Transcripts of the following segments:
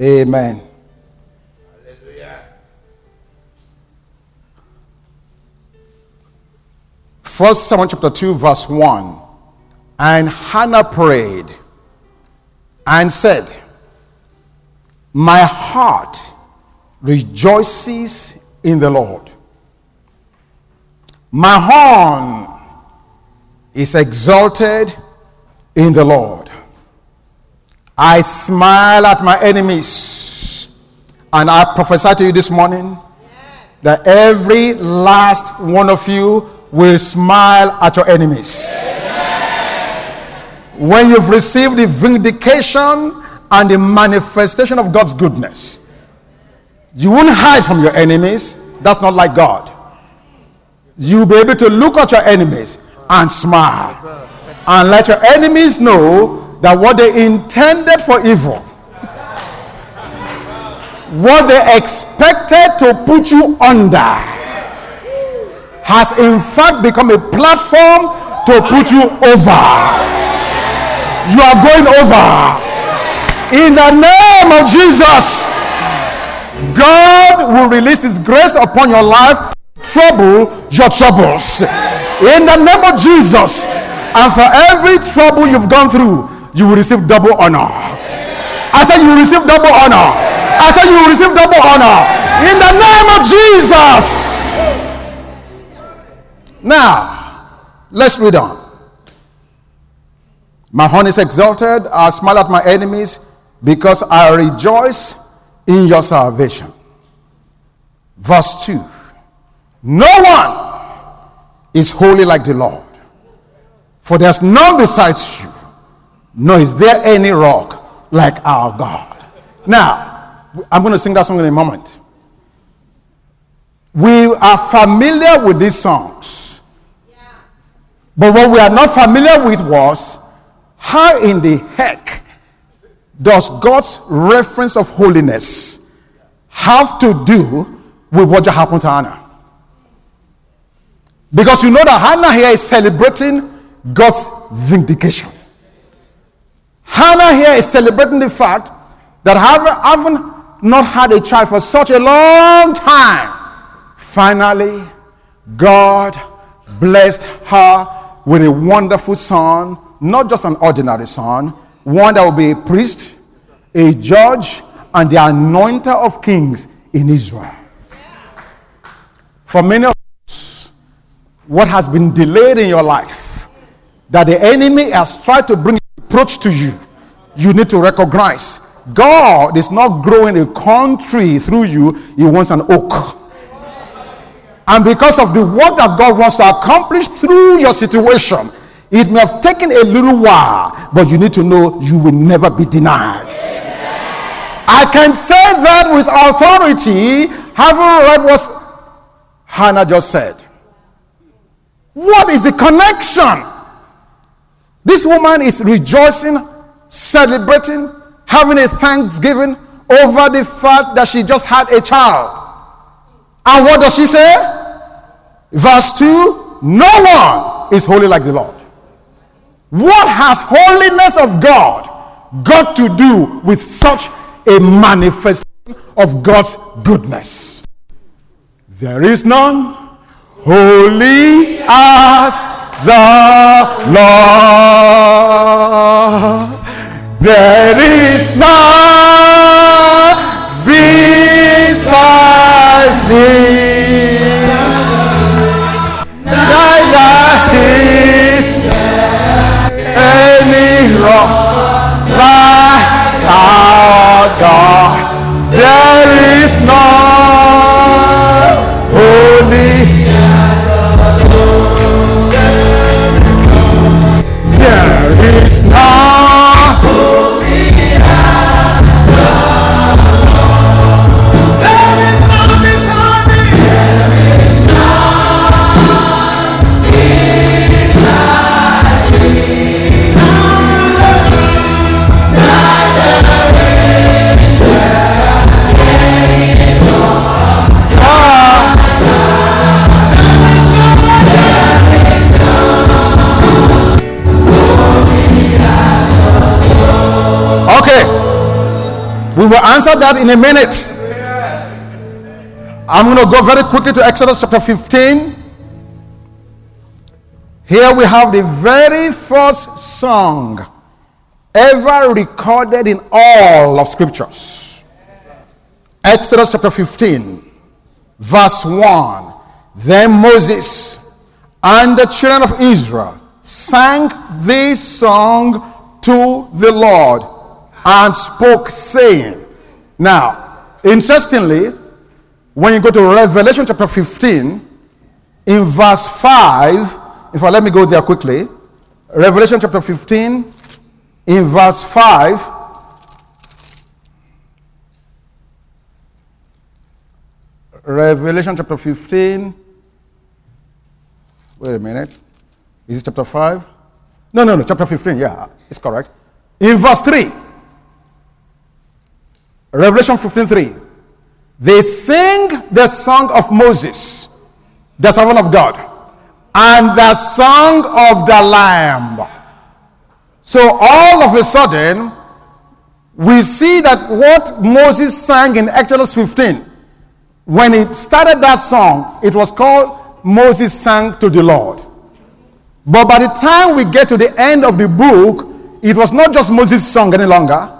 Amen. First Samuel chapter 2, verse 1. And Hannah prayed and said, My heart rejoices in the Lord. My horn is exalted in the Lord. I smile at my enemies. And I prophesy to you this morning that every last one of you will smile at your enemies. When you've received the vindication and the manifestation of God's goodness, you won't hide from your enemies. That's not like God. You'll be able to look at your enemies and smile and let your enemies know that what they intended for evil, what they expected to put you under, has in fact become a platform to put you over. You are going over. In the name of Jesus, God will release His grace upon your life, trouble your troubles. In the name of Jesus, and for every trouble you've gone through, you will receive double honor. I said you will receive double honor. I said you will receive double honor. In the name of Jesus. Now, let's read on. My horn is exalted. I smile at my enemies because I rejoice in your salvation. Verse 2 No one is holy like the Lord, for there's none besides you, nor is there any rock like our God. Now, I'm going to sing that song in a moment. We are familiar with these songs. But what we are not familiar with was how in the heck does God's reference of holiness have to do with what happened to Hannah? Because you know that Hannah here is celebrating God's vindication. Hannah here is celebrating the fact that having not had a child for such a long time, finally, God blessed her with a wonderful son, not just an ordinary son, one that will be a priest, a judge, and the anointer of kings in Israel. For many of us, what has been delayed in your life, that the enemy has tried to bring approach to you, you need to recognize God is not growing a country through you, He wants an oak. And because of the work that God wants to accomplish through your situation, it may have taken a little while, but you need to know you will never be denied. I can say that with authority, having read what Hannah just said. What is the connection? This woman is rejoicing, celebrating, having a thanksgiving over the fact that she just had a child. And what does she say? Verse 2 No one is holy like the Lord. What has holiness of God got to do with such a manifestation of God's goodness? There is none holy as the Lord. There is none We will answer that in a minute. I'm going to go very quickly to Exodus chapter 15. Here we have the very first song ever recorded in all of scriptures. Exodus chapter 15, verse 1. Then Moses and the children of Israel sang this song to the Lord and spoke, saying, Now, interestingly, when you go to Revelation chapter 15, in verse 5, if I let me go there quickly, Revelation chapter 15, in verse 5, Revelation chapter 15. Wait a minute. Is it chapter 5? No, no, no, chapter 15. Yeah, it's correct. In verse 3, Revelation 15 3, they sing the song of Moses, the servant of God, and the song of the Lamb. So all of a sudden, we see that what Moses sang in Exodus 15, when he started that song, it was called Moses sang to the Lord. But by the time we get to the end of the book, it was not just Moses' song any longer.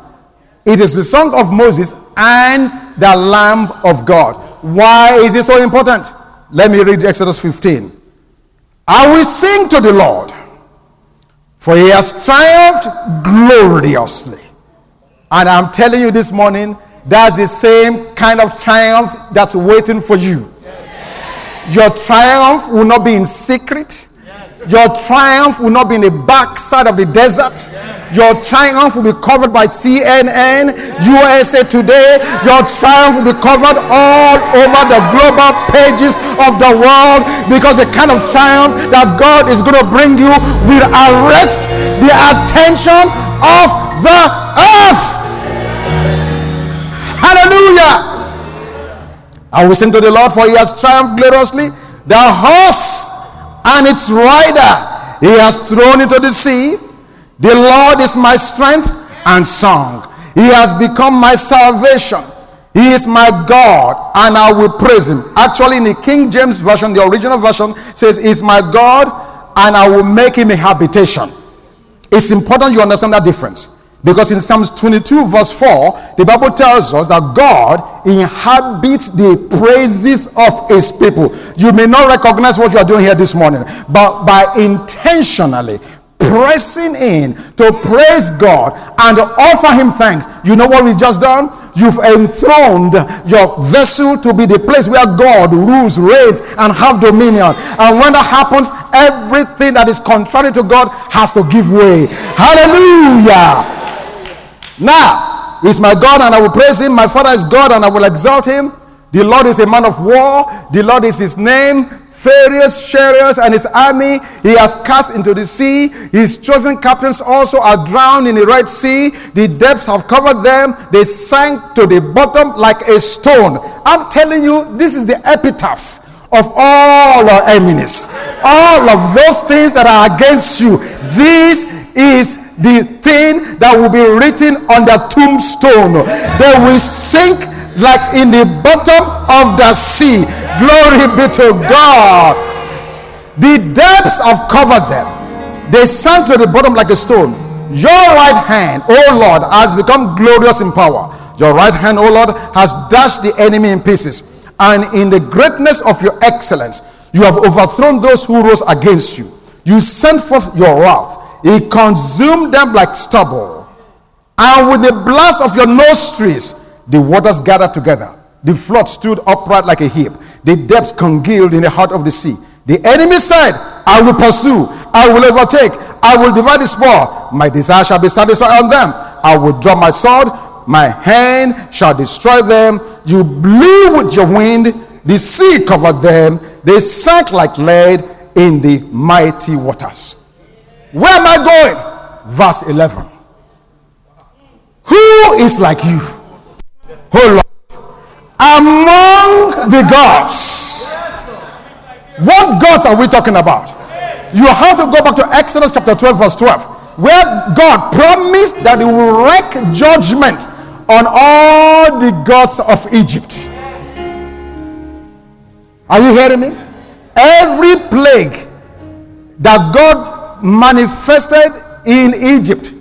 It is the song of Moses and the Lamb of God. Why is it so important? Let me read Exodus 15. I will sing to the Lord for he has triumphed gloriously. And I'm telling you this morning, that's the same kind of triumph that's waiting for you. Your triumph will not be in secret. Your triumph will not be in the backside of the desert. Your triumph will be covered by CNN, USA Today. Your triumph will be covered all over the global pages of the world because the kind of triumph that God is going to bring you will arrest the attention of the earth. Hallelujah. I will sing to the Lord, for he has triumphed gloriously. The horse and its rider he has thrown into the sea. The Lord is my strength and song. He has become my salvation. He is my God, and I will praise him. Actually, in the King James Version, the original version says, Is my God, and I will make him a habitation. It's important you understand that difference. Because in Psalms 22, verse 4, the Bible tells us that God inhabits the praises of his people. You may not recognize what you are doing here this morning, but by intentionally pressing in to praise God and offer him thanks, you know what we've just done? You've enthroned your vessel to be the place where God rules, reigns, and have dominion. And when that happens, everything that is contrary to God has to give way. Hallelujah. Now, he's my God and I will praise him. My Father is God and I will exalt him. The Lord is a man of war. The Lord is his name. Pharaoh's chariots and his army he has cast into the sea. His chosen captains also are drowned in the Red Sea. The depths have covered them. They sank to the bottom like a stone. I'm telling you, this is the epitaph of all our enemies. All of those things that are against you. This is the thing that will be written on the tombstone. They will sink like in the bottom of the sea. Glory be to God. The depths have covered them. They sank to the bottom like a stone. Your right hand, oh Lord, has become glorious in power. Your right hand, oh Lord, has dashed the enemy in pieces. And in the greatness of your excellence, you have overthrown those who rose against you. You sent forth your wrath he consumed them like stubble. And with the blast of your nostrils, the waters gathered together. The flood stood upright like a heap. The depths congealed in the heart of the sea. The enemy said, I will pursue, I will overtake, I will divide the spoil. My desire shall be satisfied on them. I will draw my sword, my hand shall destroy them. You blew with your wind, the sea covered them. They sank like lead in the mighty waters. Where am I going? Verse 11. Who is like you? Oh Lord. Among the gods. What gods are we talking about? You have to go back to Exodus chapter 12, verse 12, where God promised that He will wreak judgment on all the gods of Egypt. Are you hearing me? Every plague that God manifested in Egypt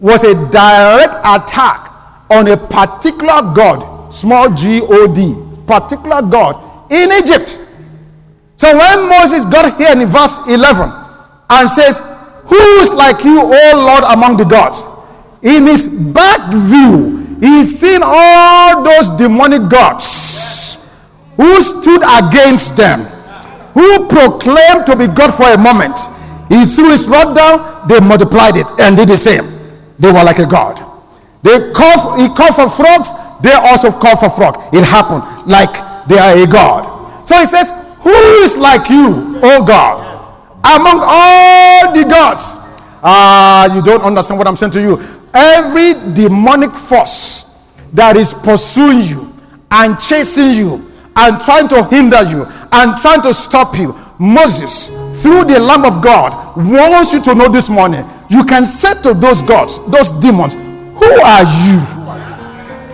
was a direct attack on a particular God, small g o d, particular God in Egypt. So when Moses got here in verse 11 and says, Who is like you, O Lord, among the gods? In his back view, he's seen all those demonic gods who stood against them, who proclaimed to be God for a moment. He threw his rod down, they multiplied it and did the same. They were like a god. They called, he called for frogs, they also called for frog. It happened like they are a god. So he says, Who is like you, O God, among all the gods? Ah, uh, you don't understand what I'm saying to you. Every demonic force that is pursuing you and chasing you and trying to hinder you and trying to stop you, Moses, through the Lamb of God, wants you to know this morning you can say to those gods, those demons, Who are you?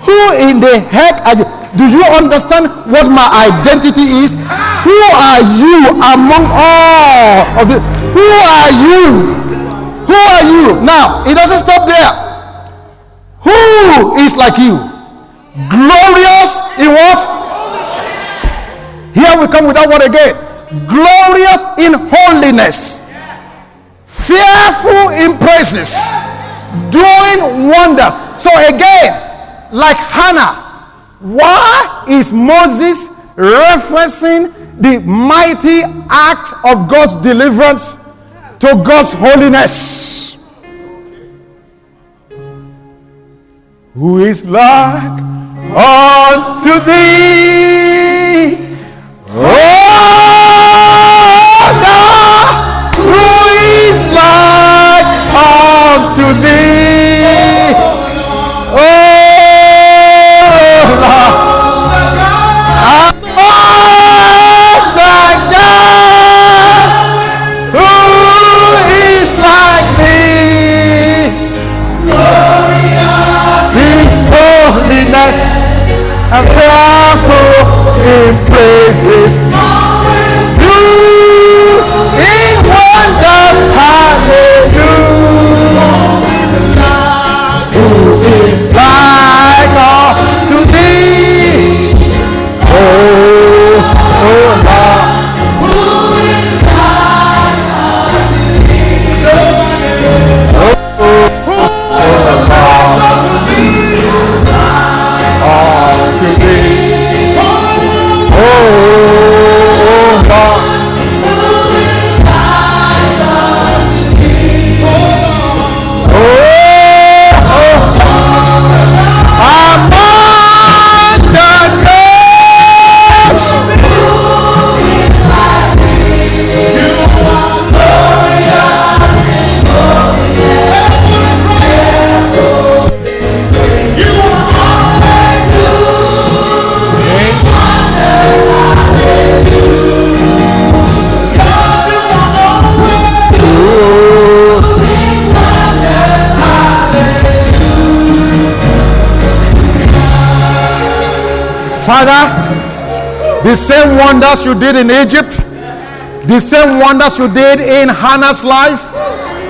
Who in the heck are you? Do you understand what my identity is? Who are you among all of the who are you? Who are you? Now, it doesn't stop there. Who is like you? Glorious in what? Here we come with that word again. Glorious in holiness fearful in praises, doing wonders. So again, like Hannah, why is Moses referencing the mighty act of God's deliverance to God's holiness? Who is like unto thee? Oh, unto thee. Oh, Lord. Among the gods, who is like thee? In holiness and fearful in praises. Father, the same wonders you did in Egypt, the same wonders you did in Hannah's life,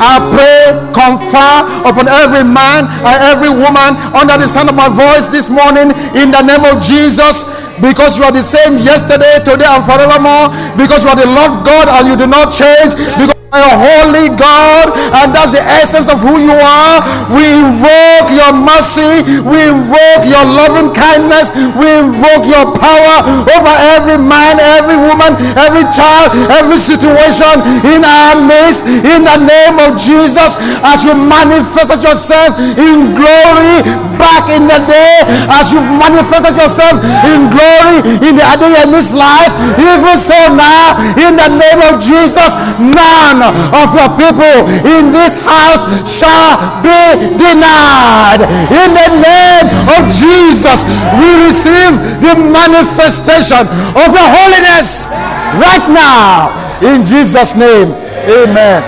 I pray, confer upon every man and every woman under the sound of my voice this morning in the name of Jesus. Because you are the same yesterday, today, and forevermore. Because you are the Lord God and you do not change. Because a holy God, and that's the essence of who you are. We invoke your mercy, we invoke your loving kindness, we invoke your power over every man, every woman, every child, every situation in our midst, in the name of Jesus, as you manifested yourself in glory back in the day, as you've manifested yourself in glory in the Adonai's life, even so now, in the name of Jesus, none of the people in this house shall be denied. In the name of Jesus, we receive the manifestation of the holiness right now. In Jesus' name, amen.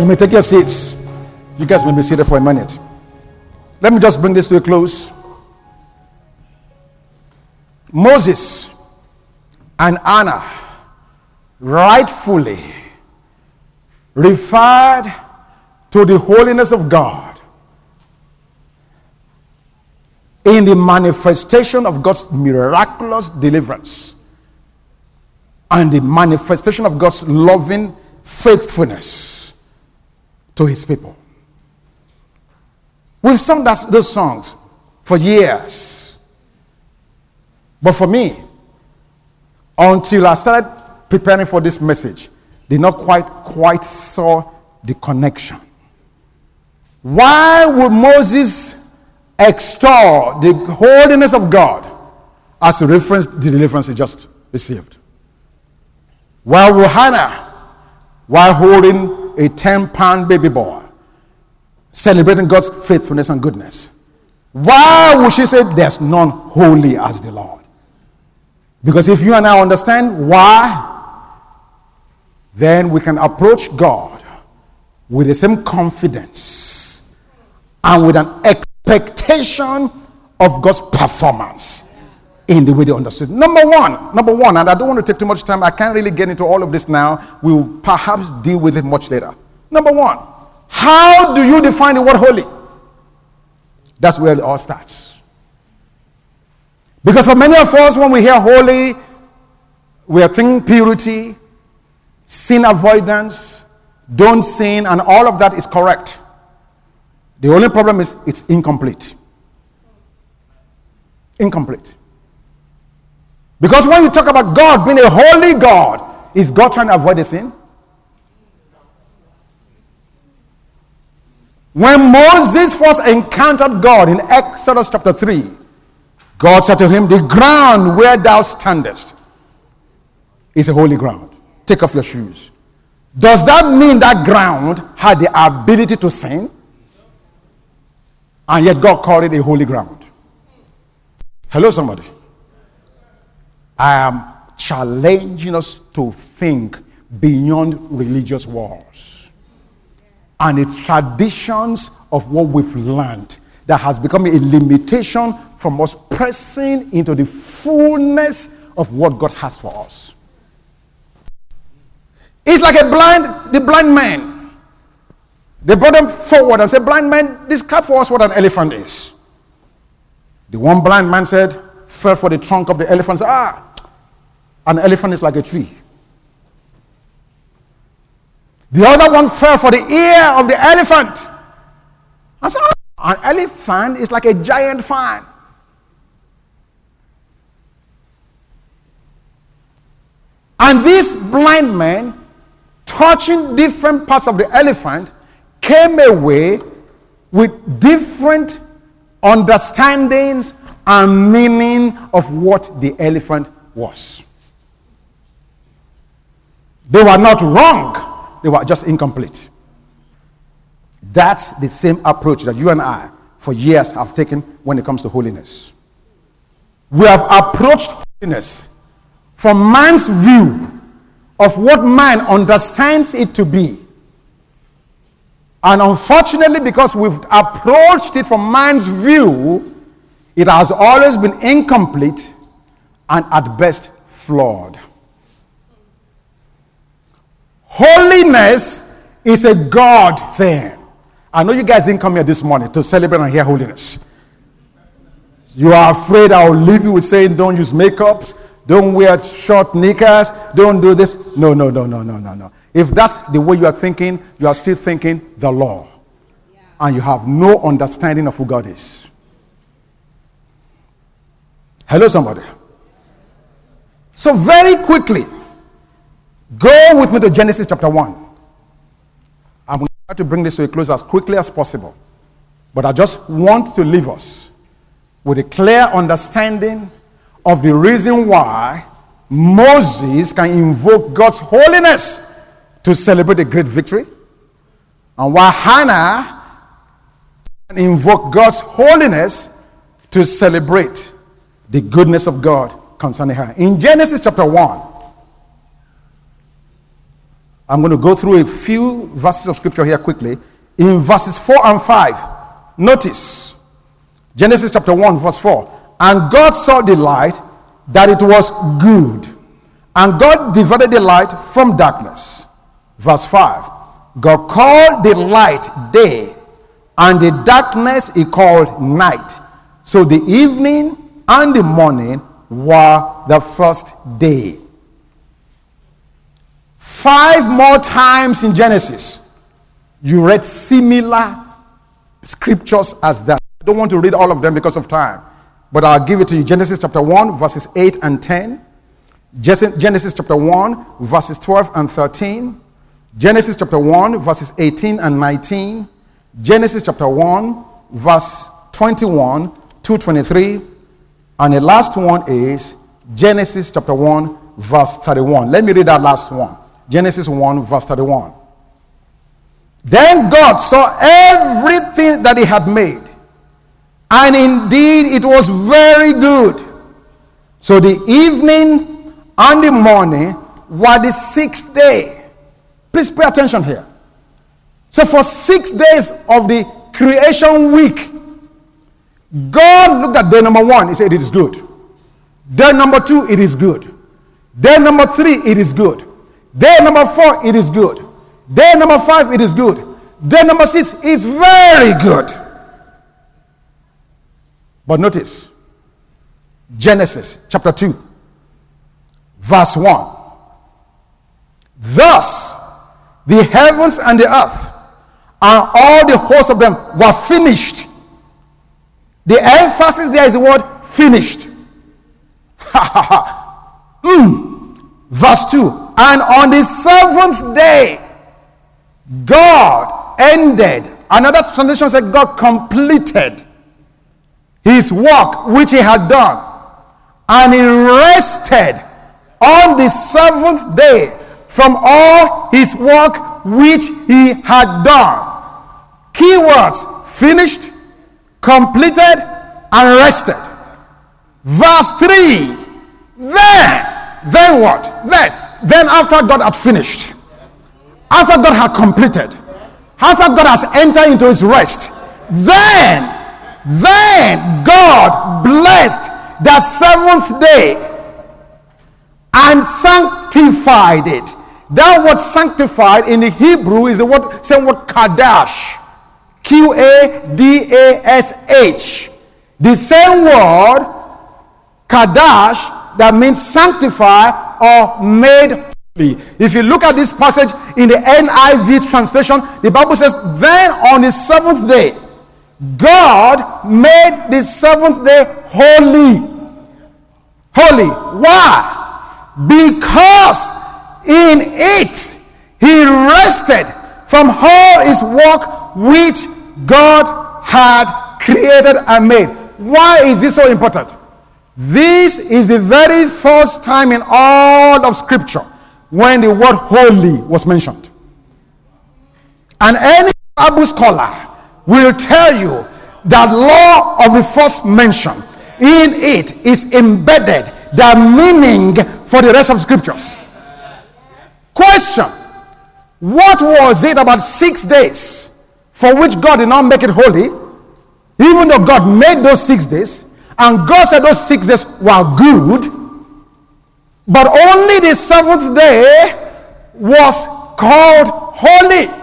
You may take your seats. You guys may be seated for a minute. Let me just bring this to a close. Moses and Hannah rightfully referred to the holiness of God in the manifestation of God's miraculous deliverance and the manifestation of God's loving faithfulness to his people. We've sung that, those songs for years. But for me, until I started preparing for this message, did not quite quite saw the connection. Why would Moses extol the holiness of God as a reference to the deliverance he just received? Why would Hannah, while holding a 10 pound baby boy, celebrating God's faithfulness and goodness, why would she say, There's none holy as the Lord? Because if you and I understand why, then we can approach God with the same confidence and with an expectation of God's performance in the way they understood. Number one, number one, and I don't want to take too much time, I can't really get into all of this now. We'll perhaps deal with it much later. Number one, how do you define the word holy? That's where it all starts. Because for many of us, when we hear holy, we are thinking purity, sin avoidance, don't sin, and all of that is correct. The only problem is it's incomplete. Incomplete. Because when you talk about God being a holy God, is God trying to avoid the sin? When Moses first encountered God in Exodus chapter 3, God said to him, The ground where thou standest is a holy ground. Take off your shoes. Does that mean that ground had the ability to sin? And yet God called it a holy ground. Hello, somebody. I am challenging us to think beyond religious walls and the traditions of what we've learned that has become a limitation from us pressing into the fullness of what God has for us. It's like a blind, the blind man. They brought him forward and said, Blind man, describe for us what an elephant is. The one blind man said, fell for the trunk of the elephant. Said, ah, an elephant is like a tree. The other one fell for the ear of the elephant. I said, ah, an elephant is like a giant fan. And this blind man touching different parts of the elephant, came away with different understandings and meaning of what the elephant was. They were not wrong, they were just incomplete. That's the same approach that you and I, for years, have taken when it comes to holiness. We have approached holiness from man's view of what man understands it to be. And unfortunately, because we've approached it from man's view, it has always been incomplete and at best flawed. Holiness is a God thing. I know you guys didn't come here this morning to celebrate and hear holiness. You are afraid I'll leave you with saying don't use makeups, don't wear short knickers. Don't do this. No, no, no, no, no, no, no. If that's the way you are thinking, you are still thinking the law. Yeah. And you have no understanding of who God is. Hello, somebody. So, very quickly, go with me to Genesis chapter 1. I'm going to try to bring this to a close as quickly as possible. But I just want to leave us with a clear understanding of the reason why Moses can invoke God's holiness to celebrate a great victory, and why Hannah can invoke God's holiness to celebrate the goodness of God concerning her. In Genesis chapter 1, I'm going to go through a few verses of scripture here quickly. In verses 4 and 5, notice Genesis chapter 1, verse 4. And God saw the light that it was good. And God divided the light from darkness. Verse 5 God called the light day, and the darkness he called night. So the evening and the morning were the first day. Five more times in Genesis, you read similar scriptures as that. I don't want to read all of them because of time, but I'll give it to you. Genesis chapter 1, verses 8 and 10. Genesis chapter 1, verses 12 and 13. Genesis chapter 1, verses 18 and 19. Genesis chapter 1, verse 21 to 23. And the last one is Genesis chapter 1, verse 31. Let me read that last one. Genesis 1, verse 31. Then God saw everything that he had made, and indeed it was very good. So the evening and the morning were the sixth day. Please pay attention here. So for six days of the creation week, God looked at day number one, he said, It is good. Day number two, it is good. Day number three, it is good. Day number four, it is good. Day number five, it is good. Day number six, it's very good. But notice Genesis chapter 2, verse 1. Thus, the heavens and the earth and all the hosts of them were finished. The emphasis there is the word finished. mm. Verse 2 And on the seventh day, God ended. Another translation said God completed his work which he had done. And he rested on the seventh day from all his work which he had done. Keywords finished, completed, and rested. Verse 3 Then, then what? Then, then after God had finished, after God had completed, after God has entered into his rest, then, then God blessed the seventh day and sanctified it. That word sanctified in the Hebrew is the word, same word kadash. Q A D A S H. The same word, kadash, that means sanctify or made holy. if you look at this passage in the NIV translation, the Bible says, Then on the seventh day, God made the seventh day holy. Holy. Why? Because in it he rested from all his work which God had created and made. Why is this so important? This is the very first time in all of Scripture when the word holy was mentioned. And any Bible scholar will tell you that law of the first mention in it is embedded the meaning for the rest of scriptures. Question What was it about six days for which God did not make it holy, even though God made those six days, and God said those six days were good? But only the seventh day was called holy.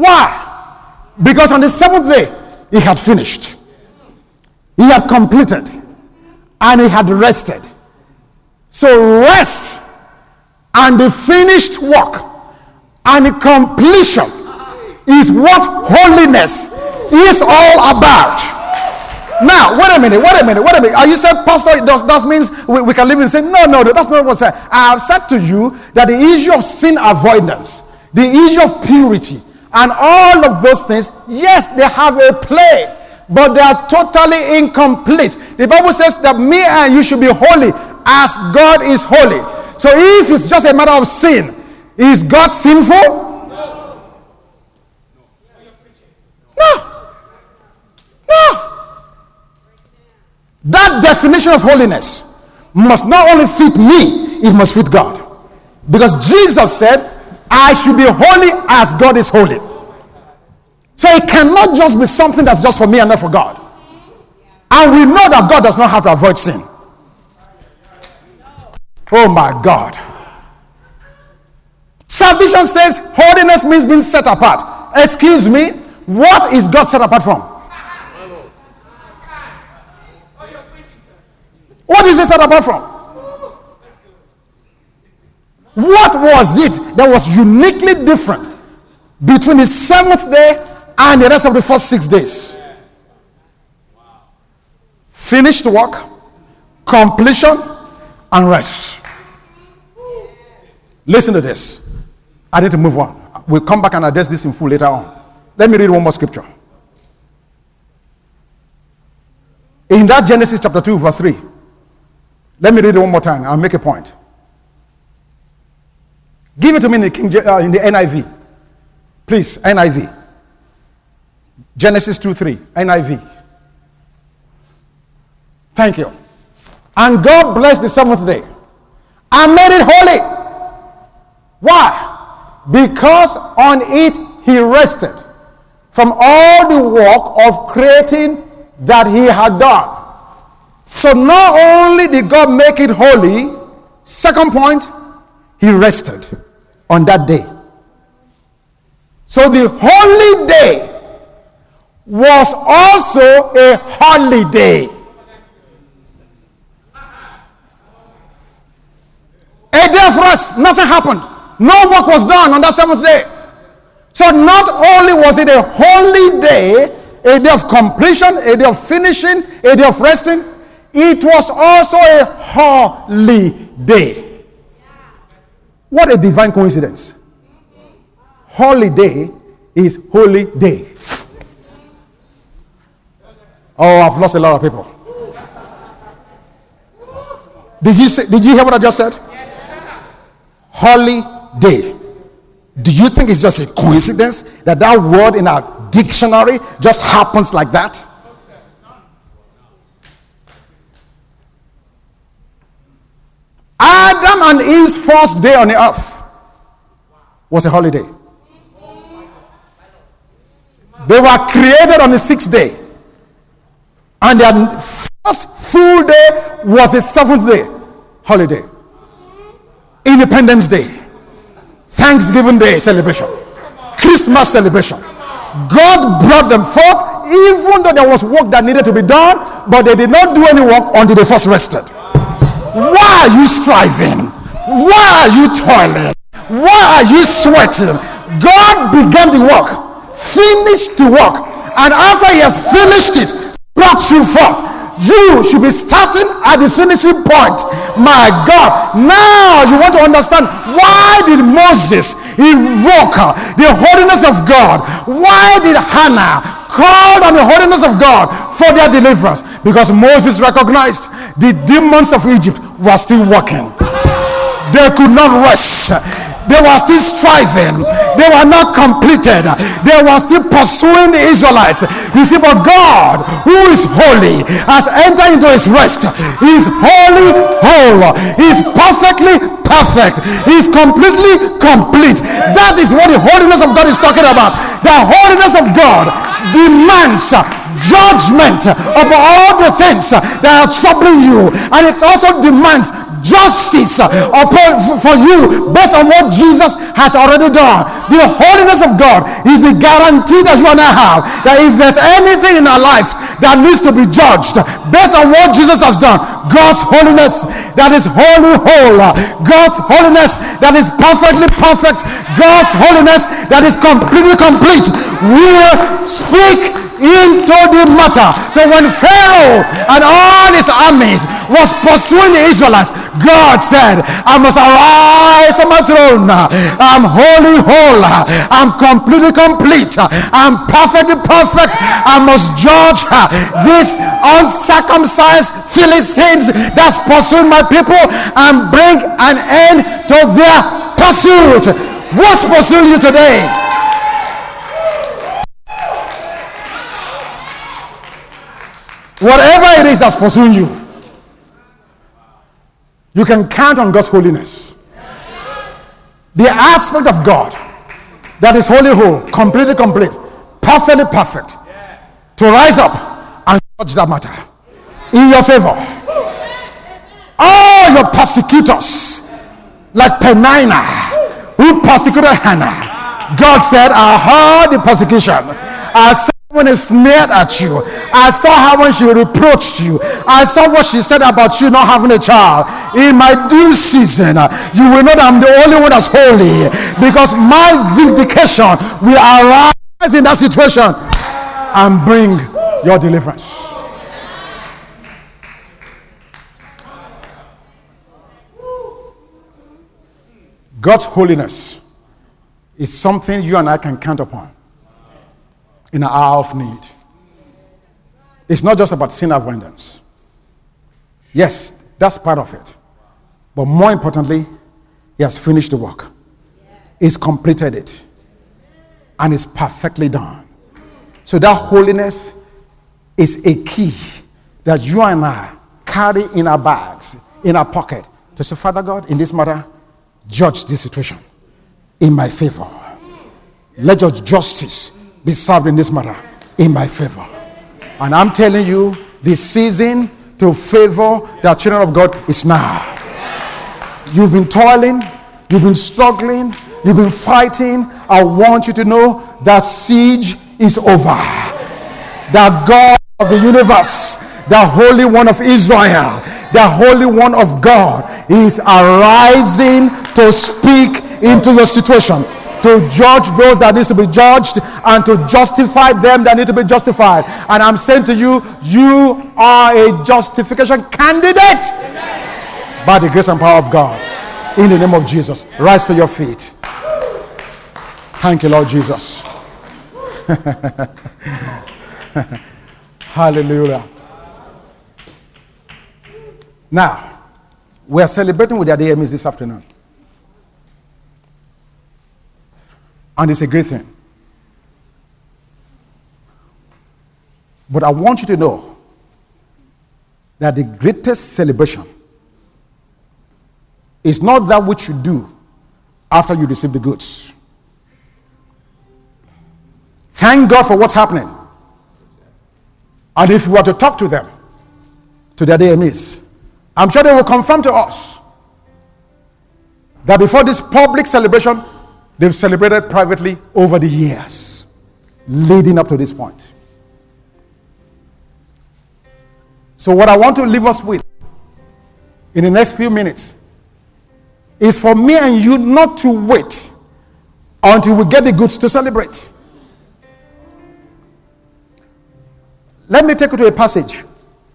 Why? Because on the seventh day, he had finished, he had completed, and he had rested. So, rest and the finished work and the completion is what holiness is all about. Now, wait a minute, wait a minute, wait a minute. Are you saying, Pastor, does that means we, we can live in sin? No, no, that's not what I said. I have said to you that the issue of sin avoidance, the issue of purity, and all of those things, yes, they have a play, but they are totally incomplete. The Bible says that me and you should be holy as God is holy. So if it's just a matter of sin, is God sinful? No. No. That definition of holiness must not only fit me, it must fit God. Because Jesus said, I should be holy as God is holy. So it cannot just be something that's just for me and not for God. And we know that God does not have to avoid sin. Oh my God. Salvation says holiness means being set apart. Excuse me, what is God set apart from? What is he set apart from? What was it that was uniquely different between the seventh day and the rest of the first six days? Finished work, completion, and rest. Listen to this. I need to move on. We'll come back and address this in full later on. Let me read one more scripture. In that Genesis chapter 2, verse 3. Let me read it one more time. I'll make a point. Give it to me in the, King, uh, in the NIV. Please, NIV. Genesis 2 3, NIV. Thank you. And God blessed the seventh day and made it holy. Why? Because on it he rested from all the work of creating that he had done. So not only did God make it holy, second point, he rested on that day. So the holy day was also a holiday. A day of rest, nothing happened. No work was done on that seventh day. So not only was it a holy day, a day of completion, a day of finishing, a day of resting, it was also a holy day. What a divine coincidence. Holiday is holy day. Oh, I've lost a lot of people. Did you say, did you hear what I just said? Holy day. Do you think it's just a coincidence that that word in our dictionary just happens like that? Adam and Eve's first day on the earth was a holiday. They were created on the sixth day. And their first full day was a seventh day holiday. Independence Day. Thanksgiving Day celebration. Christmas celebration. God brought them forth even though there was work that needed to be done, but they did not do any work until they first rested. Why are you striving? Why are you toiling? Why are you sweating? God began the work, finished the work, and after He has finished it, brought you forth. You should be starting at the finishing point. My God. Now you want to understand why did Moses invoke the holiness of God? Why did Hannah called on the holiness of God for their deliverance because Moses recognized the demons of Egypt were still working. They could not rest. They were still striving. They were not completed. They were still pursuing the Israelites. You see, but God, who is holy, has entered into his rest. He is holy, whole. He is perfectly perfect. He is completely complete. That is what the holiness of God is talking about. The holiness of God demands judgment of all the things that are troubling you, and it also demands justice upon, for you based on what Jesus has already done. The holiness of God is the guarantee that you and I have that if there's anything in our lives that needs to be judged based on what Jesus has done, God's holiness that is holy, whole, God's holiness that is perfectly perfect, God's holiness that is completely complete will speak into the matter. So when Pharaoh and all his armies was pursuing the Israelites, God said, I must arise from my throne. I'm holy, whole. I'm completely complete. I'm perfectly perfect. I must judge these uncircumcised Philistines that's pursuing my people and bring an end to their pursuit. What's pursuing you today? Whatever it is that's pursuing you, you can count on God's holiness. The aspect of God that is holy, whole, completely complete, perfectly perfect, to rise up and judge that matter. in your favor. All your persecutors, like Penina, who persecuted Hannah, God said, I heard the persecution. I when it sneered at you. I saw how when she reproached you. I saw what she said about you not having a child. In my due season, you will know that I'm the only one that's holy because my vindication will arise in that situation and bring your deliverance. God's holiness is something you and I can count upon in an hour of need. It's not just about sin avoidance. Yes, that's part of it. But more importantly, he has finished the work. He's completed it. And it's perfectly done. So that holiness is a key that you and I carry in our bags, in our pocket, to say, Father God, in this matter, judge this situation in my favor. Let your justice be served in this matter in my favor. And I'm telling you, the season to favor the children of God is now. You've been toiling, you've been struggling, you've been fighting. I want you to know that siege is over. That God of the universe, the Holy One of Israel, the Holy One of God is arising to speak into your situation to judge those that needs to be judged and to justify them that need to be justified. And i'm saying to you you are a justification candidate Amen. by the grace and power of god. In the name of jesus rise to your feet. Thank you lord jesus. Hallelujah. Now we are celebrating with the AMs this afternoon And it's a great thing. But I want you to know that the greatest celebration is not that which you do after you receive the goods. Thank God for what's happening. And if we were to talk to them, to their DMEs, I'm sure they will confirm to us that before this public celebration, They've celebrated privately over the years leading up to this point. So, what I want to leave us with in the next few minutes is for me and you not to wait until we get the goods to celebrate. Let me take you to a passage.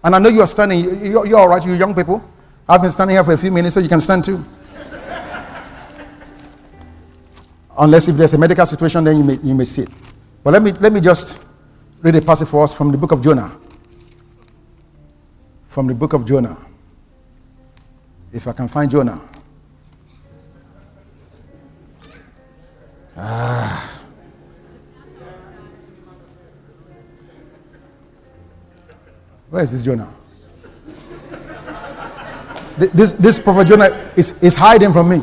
And I know you are standing, you're, you're all right, you young people. I've been standing here for a few minutes, so you can stand too. Unless if there's a medical situation, then you may, you may sit. But let me, let me just read a passage for us from the book of Jonah. From the book of Jonah. If I can find Jonah. Ah. Where is this Jonah? This, this prophet Jonah is, is hiding from me.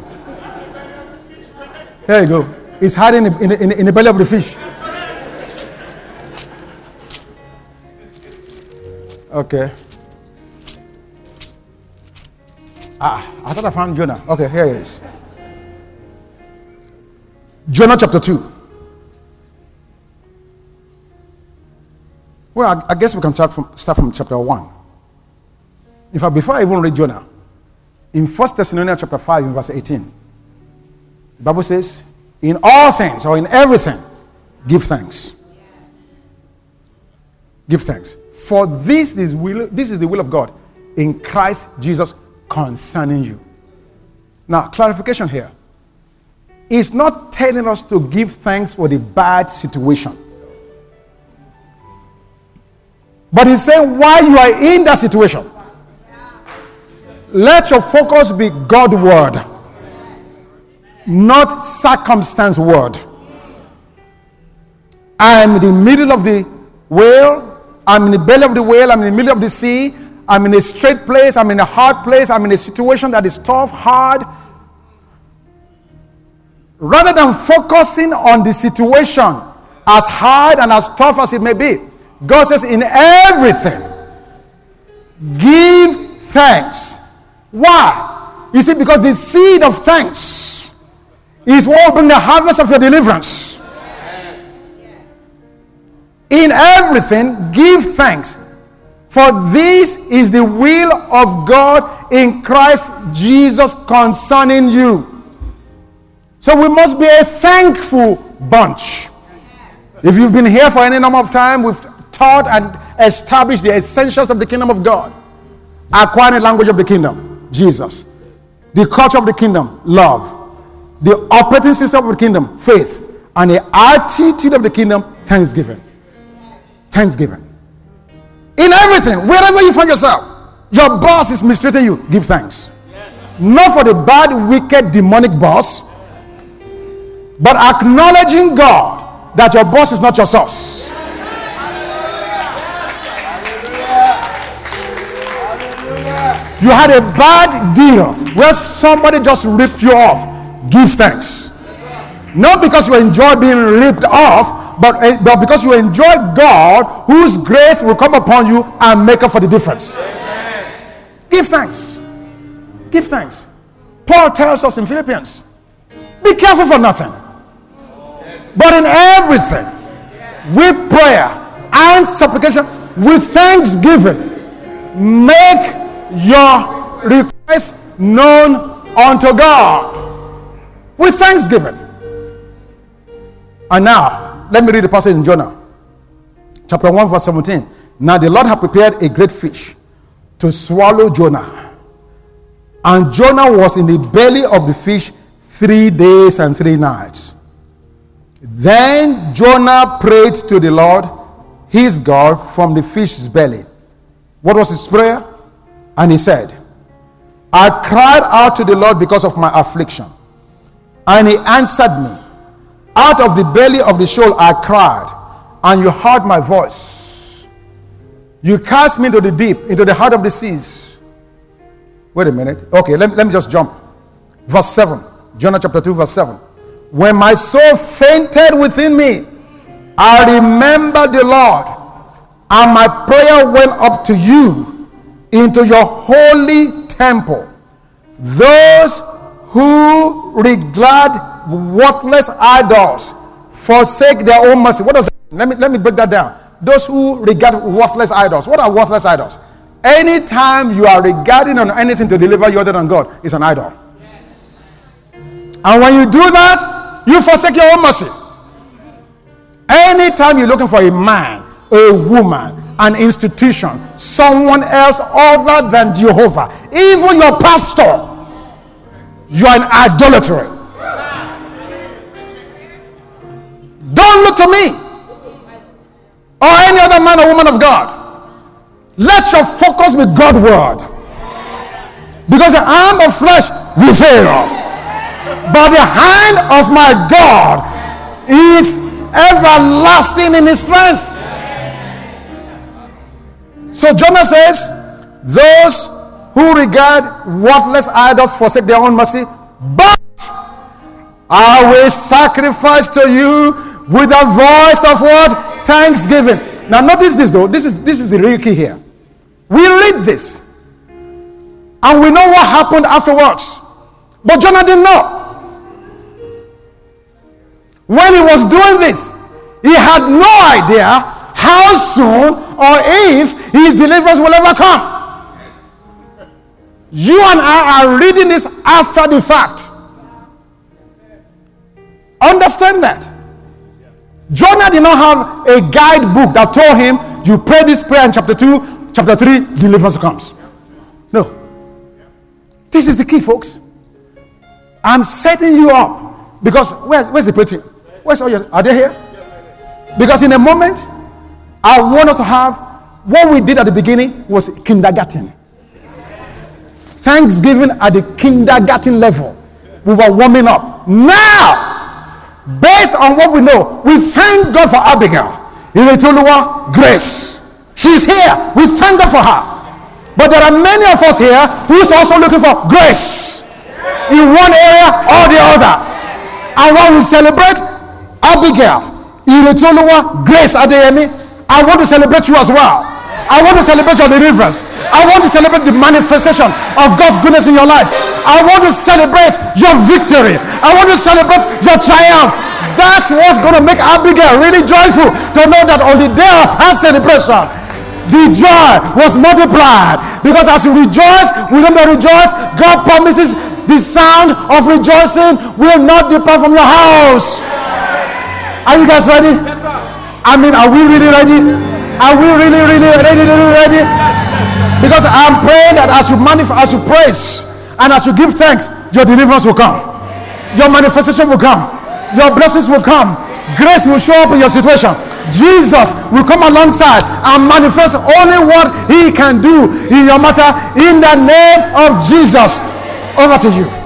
Here you go. It's hiding in, in, in, in the belly of the fish. Okay. Ah, I thought I found Jonah. Okay, here it is. Jonah chapter 2. Well, I, I guess we can start from, start from chapter 1. In fact, before I even read Jonah, in 1 Thessalonians chapter 5, in verse 18, the Bible says, in all things or in everything, give thanks. Give thanks. For this is will, this is the will of God in Christ Jesus concerning you. Now, clarification here. Not telling us to give thanks for the bad situation. But he's saying while you are in that situation, let your focus be God word not circumstance word. I'm in the middle of the whale. I'm in the belly of the whale. I'm in the middle of the sea. I'm in a strait place. I'm in a hard place. I'm in a situation that is tough, hard. Rather than focusing on the situation as hard and as tough as it may be, God says, in everything, give thanks. Why? You see, because the seed of thanks is what will bring the harvest of your deliverance. In everything, give thanks. For this is the will of God in Christ Jesus concerning you. So we must be a thankful bunch. If you've been here for any number of time, we've taught and established the essentials of the kingdom of God. Acquiring the language of the kingdom, Jesus. The culture of the kingdom, love. The operating system of the kingdom, faith. And the attitude of the kingdom, thanksgiving. Thanksgiving. In everything, wherever you find yourself, your boss is mistreating you, give thanks. Not for the bad, wicked, demonic boss, but acknowledging God that your boss is not your source. You had a bad deal where somebody just ripped you off. Give thanks. Not because you enjoy being ripped off, but, eh, but because you enjoy God, whose grace will come upon you and make up for the difference. Give thanks. Give thanks. Paul tells us in Philippians be careful for nothing, but in everything, with prayer and supplication, with thanksgiving, make your request known unto God with thanksgiving. And now, let me read the passage in Jonah, chapter 1, verse 17. Now, the Lord had prepared a great fish to swallow Jonah. And Jonah was in the belly of the fish three days and three nights. Then Jonah prayed to the Lord, his God, from the fish's belly. What was his prayer? And he said, I cried out to the Lord because of my affliction. And he answered me. Out of the belly of the Sheol I cried, and you heard my voice. You cast me into the deep, into the heart of the seas. Wait a minute. Okay, let, let me just jump. Verse 7. Jonah chapter 2, verse 7. When my soul fainted within me, I remembered the Lord, and my prayer went up to you into your holy temple. Those who regard worthless idols forsake their own mercy. What does that mean? Let me, let me break that down. Those who regard worthless idols. What are worthless idols? Anytime you are regarding on anything to deliver you other than God, is an idol. Yes. And when you do that, you forsake your own mercy. Anytime you're looking for a man, a woman, an institution, someone else other than Jehovah, even your pastor, you are an idolatry. Don't look to me or any other man or woman of God. Let your focus be God word. Because the arm of flesh will fail. But the hand of my God is everlasting in his strength. So Jonah says, Those who regard worthless idols forsake their own mercy, but I will sacrifice to you with a voice of what? Thanksgiving. Now notice this though. This is this is the real key here. We read this and we know what happened afterwards. But Jonah didn't know. When he was doing this, he had no idea how soon or if his deliverance will ever come. You and I are reading this after the fact. Understand that. Jonah did not have a guidebook that told him, you pray this prayer in chapter 2, chapter 3, deliverance comes. No. This is the key, folks. I'm setting you up because where, where's the preaching? Where's all your, are they here? Because in a moment, I want us to have what we did at the beginning was kindergarten. Thanksgiving at the kindergarten level. We were warming up. Now, based on what we know, we thank God for Abigail. Iretoluwa, grace. She's here. We thank God for her. But there are many of us here who is also looking for grace in one area or the other. And when we celebrate Abigail, Iretoluwa, grace Adeyemi, I want to celebrate you as well. I want to celebrate your deliverance. I want to celebrate the manifestation of God's goodness in your life. I want to celebrate your victory. I want to celebrate your triumph. That's what's going to make Abigail really joyful to know that on the day of her celebration, the joy was multiplied. Because as you rejoice, within the rejoice, God promises the sound of rejoicing will not depart from your house. Are you guys ready? Yes, sir. I mean, are we really ready? Are we really, really ready, ready? Yes, yes. Because I'm praying that as you manifest, as you praise, and as you give thanks, your deliverance will come. Your manifestation will come. Your blessings will come. Grace will show up in your situation. Jesus will come alongside and manifest only what he can do in your matter in the name of Jesus. Over to you.